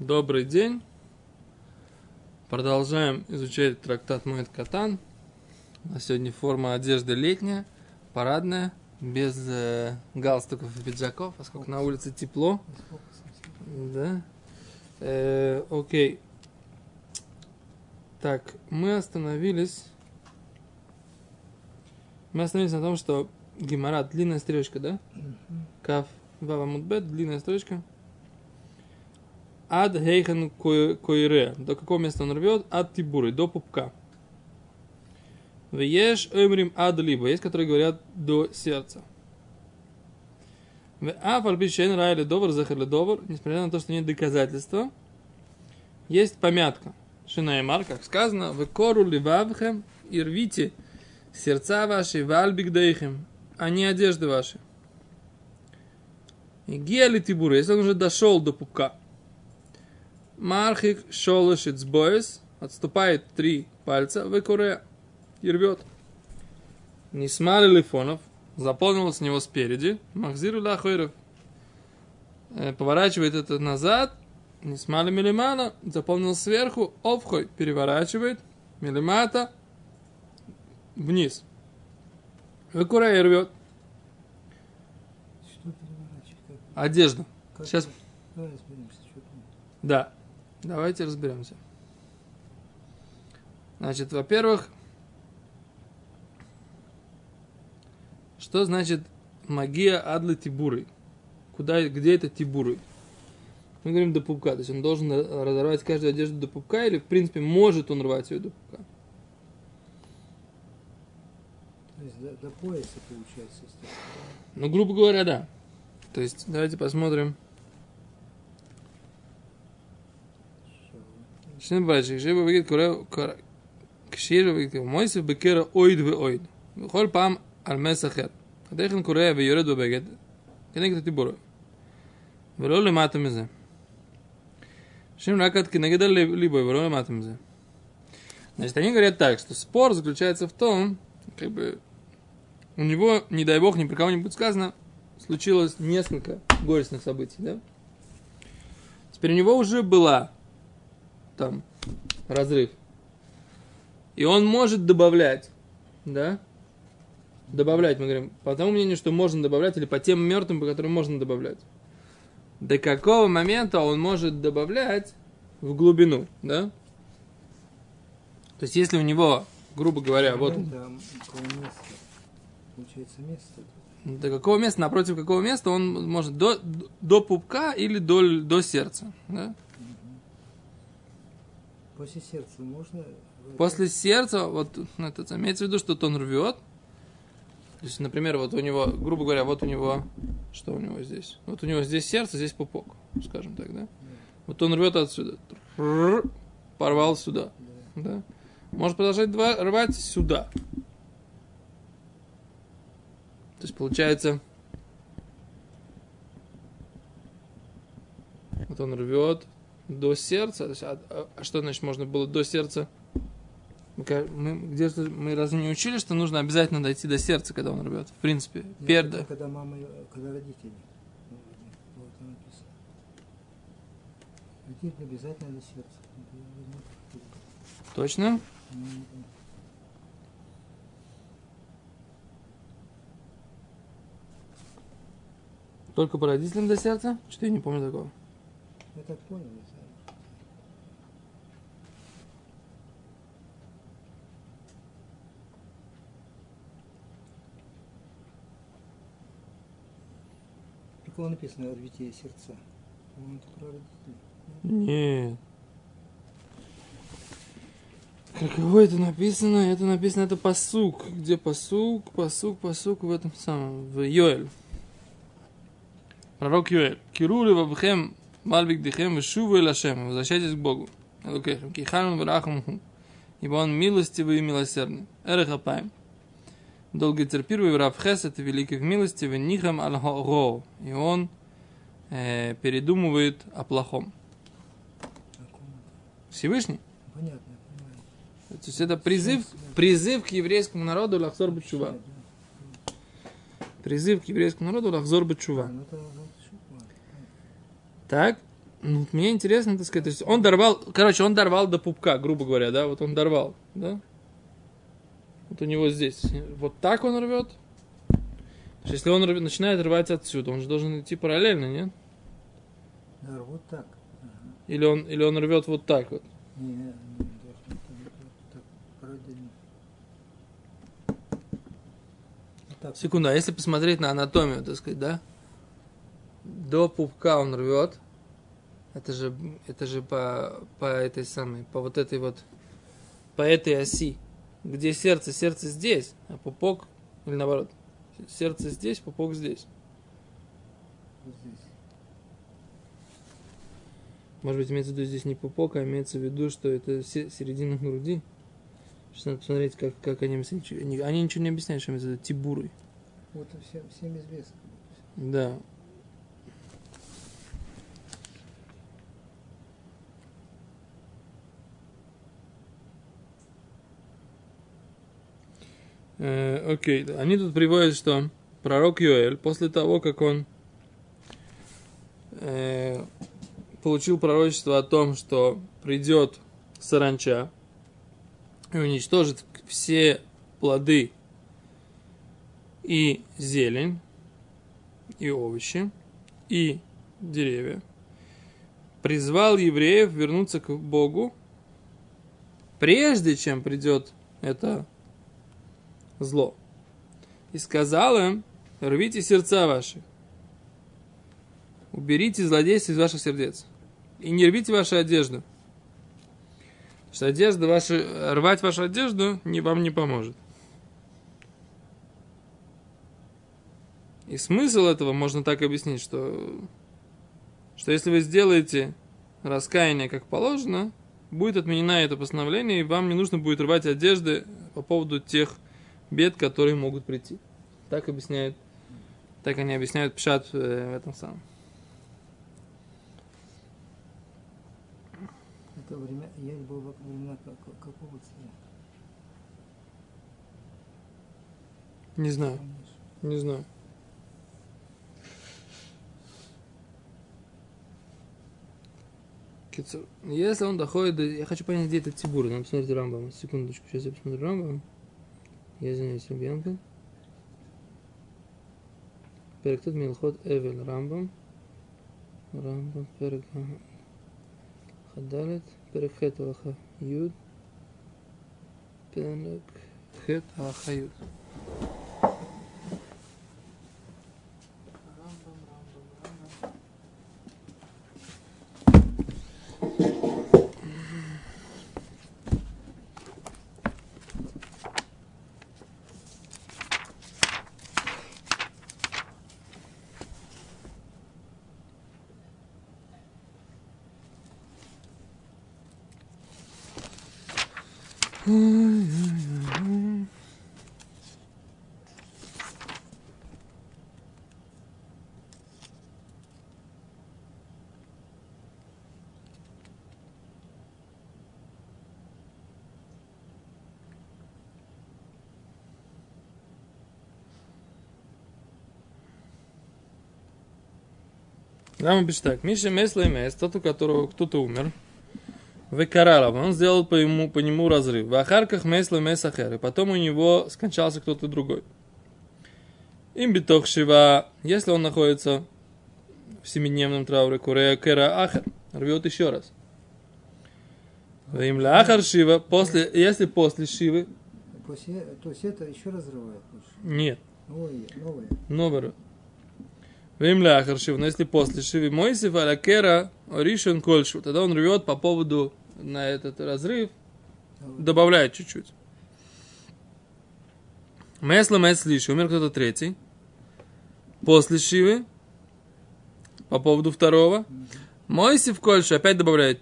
Добрый день. Продолжаем изучать трактат Моэт Катан. На сегодня форма одежды летняя, парадная, без э, галстуков и пиджаков, поскольку на улице тепло. Да. Э, окей. Так, мы остановились. Мы остановились на том, что Гимара длинная стрелочка, да? Каф Вава Мудбет, длинная строчка. Ад Хейхан Койре. До какого места он рвет? Ад Тибуры, до пупка. Вееш Эмрим Ад Либо. Есть, которые говорят до сердца. В Афальбишен Райли Довар Захарли Довар. Несмотря на то, что нет доказательства, есть помятка. Шинаймар, как сказано, в кору ливавхем и рвите сердца ваши, вальбигдейхем, а не одежды ваши. И гели тибуры, если он уже дошел до пупка. Мархик шолыш боес, отступает три пальца, выкуре и рвет. Не смали лифонов, заполнил с него спереди, махзиру лахойров. Поворачивает это назад, не смали милимана, заполнил сверху, овхой переворачивает, милимата вниз. Выкуре и рвет. Как? Сейчас, да. Давайте разберемся. Значит, во-первых, что значит магия адла тибуры? Куда, где это тибуры? Мы говорим до пупка, то есть он должен разорвать каждую одежду до пупка, или в принципе может он рвать ее до пупка? То есть до, до пояса получается. Ну, грубо говоря, да. То есть, давайте посмотрим. Что? שני בראשי, כשיר בבגד קורא, כשיר בבגד מויסף בקרע אויד ואויד. בכל פעם על מס אחר. הדרכן קורא ויורד בבגד, כנגד הטיבורו. ולא למטה מזה. שם רק עד כנגד הליבוי, ולא למטה מזה. Значит, они говорят так, что спор заключается в том, как бы у него, не дай бог, ни про кого-нибудь сказано, случилось несколько горестных событий, да? Теперь у него уже была там разрыв. И он может добавлять, да? Добавлять, мы говорим, по тому мнению, что можно добавлять, или по тем мертвым, по которым можно добавлять. До какого момента он может добавлять в глубину, да? То есть, если у него, грубо говоря, вот места. Получается место. до какого места, напротив какого места он может до, до пупка или до, до сердца, да? После сердца можно... После сердца, вот ну, это имеется в виду, что он рвет. То есть, например, вот у него, грубо говоря, вот у него, что у него здесь? Вот у него здесь сердце, здесь пупок, скажем так, да? Вот он рвет отсюда, порвал сюда, Да. да? Может продолжать два- рвать сюда. То есть получается, вот он рвет до сердца. То есть, а, а- что значит можно было до сердца? Мы, ка- мы разве не учили, что нужно обязательно дойти до сердца, когда он рвет? В принципе, Нет, перда. это Когда мама, когда родители. Вот написано. Родители обязательно до сердца. Точно? Только по родителям до сердца? Что я не помню такого. Я так понял, не знаю. Такого написано «Рвите сердца». Он это про родителей. Нет. Каково это написано? Это написано, это посук. Где посук? Посук, посук в этом самом, в Йоэль. Пророк Йоэль. Кирули вабхем мальбик дихем вешуву эль Ашем. Возвращайтесь к Богу. Элокехем. Киханун варахамуху. Ибо он милостивый и милосердный. Эрех апаем. Долготерпивый в Равхесет и великий в милости, в Нихам аль И он э, передумывает о плохом. Это? Всевышний. Понятно. То есть это призыв, призыв к еврейскому народу лахзор бачува. Призыв к еврейскому народу лахзор бачува. ну это, ну, это шутка. Так, Ну, мне интересно, так сказать, то есть он дорвал, короче, он дорвал до пупка, грубо говоря, да, вот он дорвал, да? Вот у него здесь, вот так он рвет. То есть, если он рвет, начинает рвать отсюда, он же должен идти параллельно, нет? Да, вот так. Или он, или он рвет вот так вот. Не, не, так. Секунду, а если посмотреть на анатомию, так сказать, да? До пупка он рвет. Это же, это же по, по этой самой, по вот этой вот, по этой оси. Где сердце? Сердце здесь, а пупок, или наоборот, сердце здесь, пупок здесь. Может быть, имеется в виду здесь не пупок, а имеется в виду, что это се- середина груди. Сейчас надо посмотреть, как, как они, они, ничего не объясняют, что имеется в виду тибурой. Вот всем, всем известно. Да. Э, Окей, они тут приводят, что пророк Йоэль, после того, как он э, получил пророчество о том, что придет саранча и уничтожит все плоды и зелень, и овощи, и деревья, призвал евреев вернуться к Богу, прежде чем придет это зло. И сказал им, рвите сердца ваши, уберите злодейство из ваших сердец, и не рвите вашу одежду. Потому Что одежда ваша, рвать вашу одежду не, вам не поможет. И смысл этого можно так объяснить, что, что если вы сделаете раскаяние как положено, будет отменено это постановление, и вам не нужно будет рвать одежды по поводу тех бед, которые могут прийти. Так объясняют, так они объясняют пшат э, в этом самом. Это время, я был во времена как- как- какого царя? Не знаю, не знаю. Если он доходит до... Я хочу понять, где этот Тибур. Надо посмотреть Рамбам. Секундочку, сейчас я посмотрю Рамбам. Я извиняюсь, Бьянка. Перек тут Милхот Эвель Рамбам. Рамбам, Перек Хадалет. Перек Хет Юд. Перек Хет Алаха Юд. Рама пишет. Миша Месла и Мес, тот, у которого кто-то умер, Векаралов, он сделал по, ему, по нему разрыв. В Ахарках Месла Мес Ахер, и потом у него скончался кто-то другой. Им битох Шива, если он находится в семидневном трауре, Курея Кера Ахер, рвет еще раз. Им Ахар Шива, после, если после Шивы, После, то есть это еще разрывает? Нет, Новое, новое. Новый Вим ляхар шив, но если после шиви Мойсиф аля кера ришен кольшу, тогда он рвет по поводу на этот разрыв, добавляет чуть-чуть. Месла мес лиши, умер кто-то третий. После шивы, по поводу второго. Мойсиф кольшу опять добавляет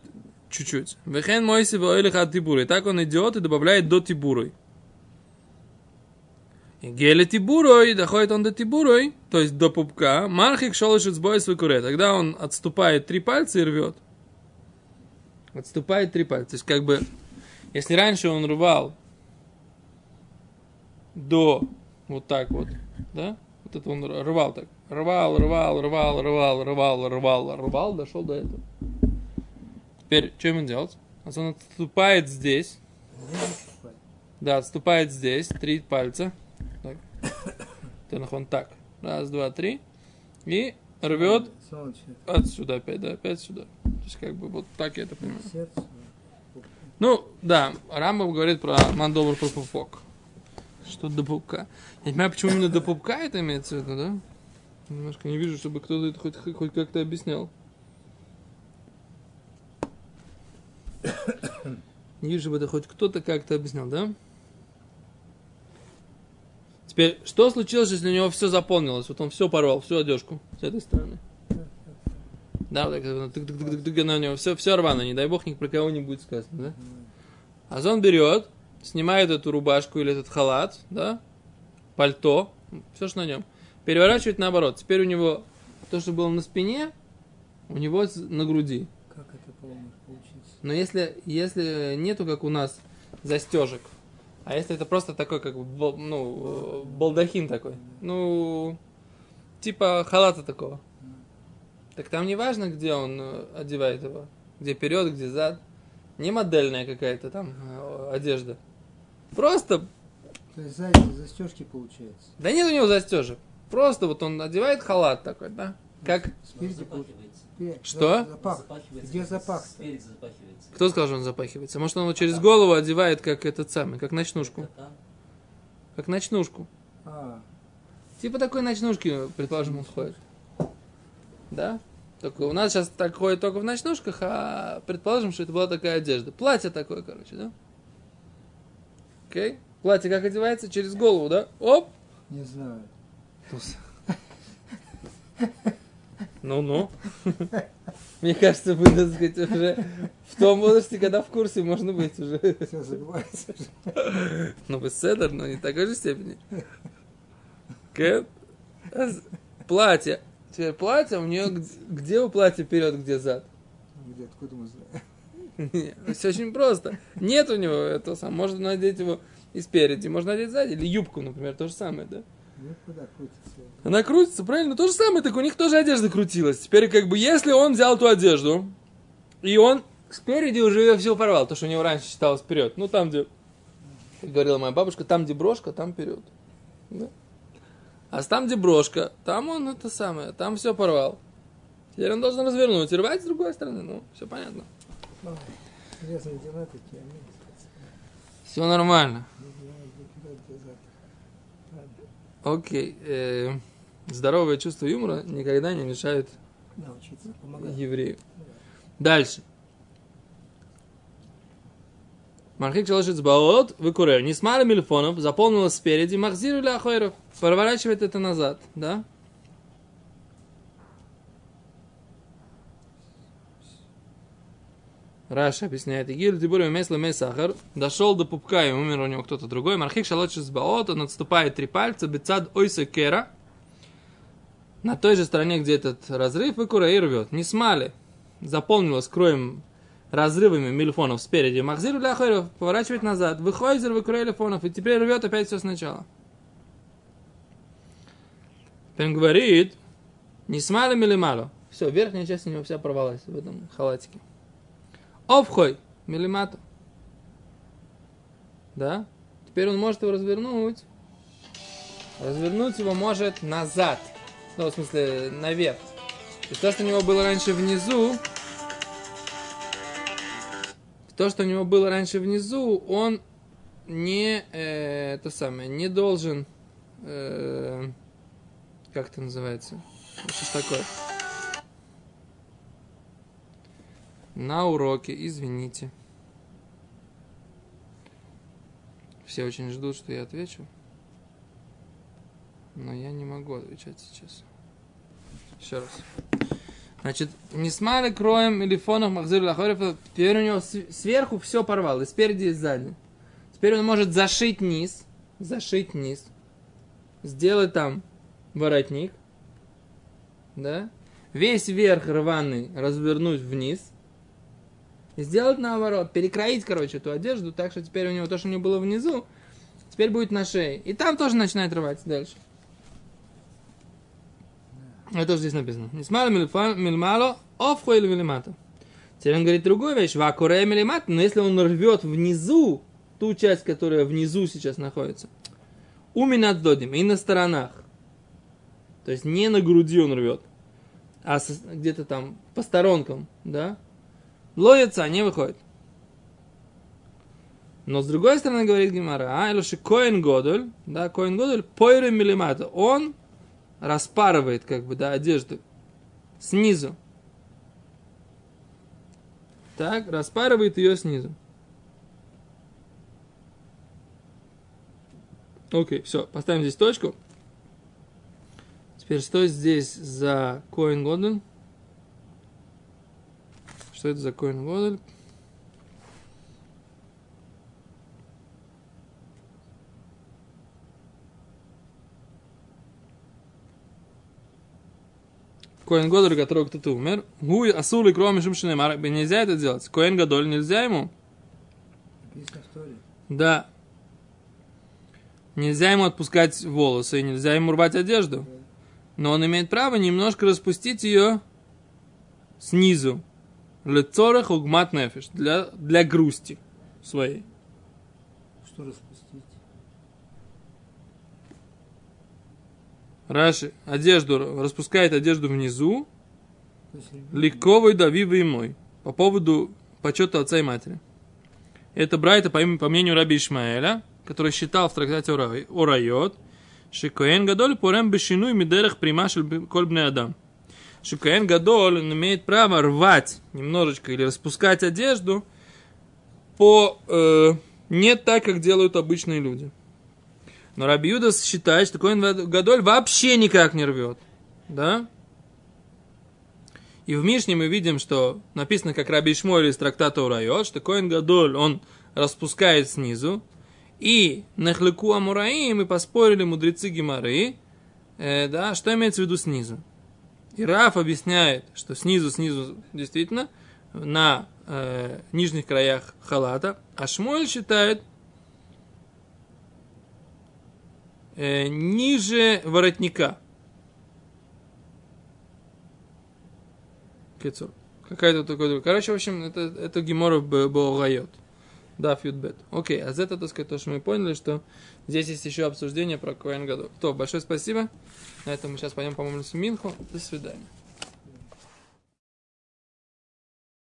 чуть-чуть. Вехен Мойсиф ойлиха тибуры. Так он идет и добавляет до тибуры. И геле тибурой, доходит он до тибурой, то есть до пупка, мархик шолошит сбой свой куре. Тогда он отступает три пальца и рвет. Отступает три пальца. То есть как бы, если раньше он рвал до вот так вот, да, вот это он рвал так, рвал, рвал, рвал, рвал, рвал, рвал, рвал, дошел до этого. Теперь, что ему делать? Он отступает здесь. Да, отступает здесь. Три пальца. Так. Тенахон так. Раз, два, три. И рвет отсюда опять, да, опять сюда. То есть, как бы, вот так я это понимаю. сердце. Ну, да, Рамбам говорит про мандобр про пупок. Что до пупка. Я не понимаю, почему именно до пупка это имеется в виду, да? Немножко не вижу, чтобы кто-то это хоть, хоть как-то объяснял. Не вижу, чтобы это хоть кто-то как-то объяснял, да? Теперь, что случилось, если у него все заполнилось? Вот он все порвал, всю одежку с этой стороны. Да, вот так, тык -тык -тык -тык, на него все, все рвано, не дай бог, ни про кого не будет сказано, да? А он берет, снимает эту рубашку или этот халат, да, пальто, все, что на нем, переворачивает наоборот. Теперь у него то, что было на спине, у него на груди. Как это получится? Но если, если нету, как у нас, застежек, а если это просто такой, как ну, э, балдахин такой, ну, типа халата такого, так там не важно, где он э, одевает его, где вперед, где зад, не модельная какая-то там э, одежда. Просто, То есть сзади застежки получается. да нет у него застежек, просто вот он одевает халат такой, да, как, Спереди. Что? Запах. Запахивается. Где запах? Спереди запахивается. кто сказал, что он запахивается, может он его через голову одевает, как этот самый, как ночнушку, Там как ночнушку. А, Типа такой ночнушки, предположим, он ходит. Да? Только у нас сейчас так ходит только в ночнушках, а предположим, что это была такая одежда. Платье такое, короче, да? Окей? Платье как одевается? Через голову, да? Оп! не знаю. Ну-ну. Мне кажется, вы, так сказать, уже в том возрасте, когда в курсе можно быть уже. Все забывается. Ну, бестселлер, но не в такой же степени. С- Платье. Теперь платье, у нее где у платья вперед, где зад? Где, откуда мы знаем? Все очень просто. Нет у него этого самого. Можно надеть его и спереди, можно надеть сзади. Или юбку, например, то же самое, да? Ну? Она крутится, правильно? То же самое, так у них тоже одежда крутилась. Теперь, как бы, если он взял ту одежду, и он спереди уже ее все порвал, то, что у него раньше считалось вперед. Ну, там, где, как говорила моя бабушка, там, где брошка, там вперед. Да? А там, где брошка, там он это самое, там все порвал. Теперь он должен развернуть и рвать с другой стороны. Ну, все понятно. Ой, Интересные дела такие. мы Все нормально. Окей. э, здоровое чувство юмора никогда не мешает научиться еврею. Дальше. Мархик шалашит баот, выкурер. Не смали мильфонов, заполнилось спереди, махзиру или ахойров. Поворачивает это назад, да? Раша объясняет, Игиль Дибури Месла Месахар дошел до пупка, и умер у него кто-то другой. Мархик шалочис баот, он отступает три пальца, бецад ойса кера, на той же стороне, где этот разрыв, и и рвет. Не смали. Заполнилось кроем разрывами мильфонов спереди. Махзир для ахойров поворачивает назад. Выходит, выкроя мильфонов, и теперь рвет опять все сначала. Он говорит, не смали милималу. Все, верхняя часть у него вся порвалась в этом халатике. Овхой, милимату. Да? Теперь он может его развернуть. Развернуть его может назад. Ну, в смысле, наверх. Есть то, что у него было раньше внизу, то, что у него было раньше внизу, он не, э, это самое, не должен, э, как это называется, что такое? На уроке, извините. Все очень ждут, что я отвечу. Но я не могу отвечать сейчас. Еще раз. Значит, не смали кроем или фоном Махзир Лахорев, теперь у него сверху все порвал, и спереди, и сзади. Теперь он может зашить низ, зашить низ, сделать там воротник, да, весь верх рваный развернуть вниз, и сделать наоборот, перекроить, короче, эту одежду, так что теперь у него то, что у него было внизу, теперь будет на шее. И там тоже начинает рвать дальше. Это тоже здесь написано. Несмало мильмало, офхо или милимата. Теперь он говорит другую вещь. Вакуре милимат, но если он рвет внизу, ту часть, которая внизу сейчас находится, уминат додим, и на сторонах. То есть не на груди он рвет, а где-то там по сторонкам, да? Лоется, не выходит. Но с другой стороны, говорит Гимара, а, или Коин Годоль, да, Коин Годоль, пойры милимата, он распарывает, как бы, да, одежду снизу. Так, распарывает ее снизу. Окей, все, поставим здесь точку. Теперь что здесь за Коин Годоль? Что это за Коин Годоль? Коин Годоль, у которого кто-то умер. Гуй асул и кроме шумшины Нельзя это делать. Коин Гадоль нельзя ему. Да. Нельзя ему отпускать волосы, нельзя ему рвать одежду. Но он имеет право немножко распустить ее снизу. Лецорах угмат нефиш. Для, для грусти своей. Что распустить? Раши одежду, распускает одежду внизу, ликовой давивы и мой. По поводу почета отца и матери. Это Брайта, по, по мнению Раби Ишмаэля, который считал в трактате Ора- Орайот, Шикоэн Гадоль порем бешину и мидерах примашель кольбный адам. Шикоэн Гадоль имеет право рвать немножечко или распускать одежду по э, не так, как делают обычные люди. Но Раби Юдас считает, что Коэн Гадоль вообще никак не рвет. Да? И в Мишне мы видим, что написано, как Раби Ишмойль из трактата Урайот, что Коэн Гадоль, он распускает снизу. И Нахлеку Амураи мы поспорили мудрецы Гимары, э, да, что имеется в виду снизу. И Раф объясняет, что снизу, снизу действительно на э, нижних краях халата, а Шмуэль считает э, ниже воротника. Кицур. Какая-то такой... Короче, в общем, это, это Гемора был райот. Да, фьюдбет. Окей, а за это, так сказать, то, что мы поняли, что здесь есть еще обсуждение про Коэн Гадол. То, большое спасибо. На этом мы сейчас пойдем, по-моему, в Минху. До свидания.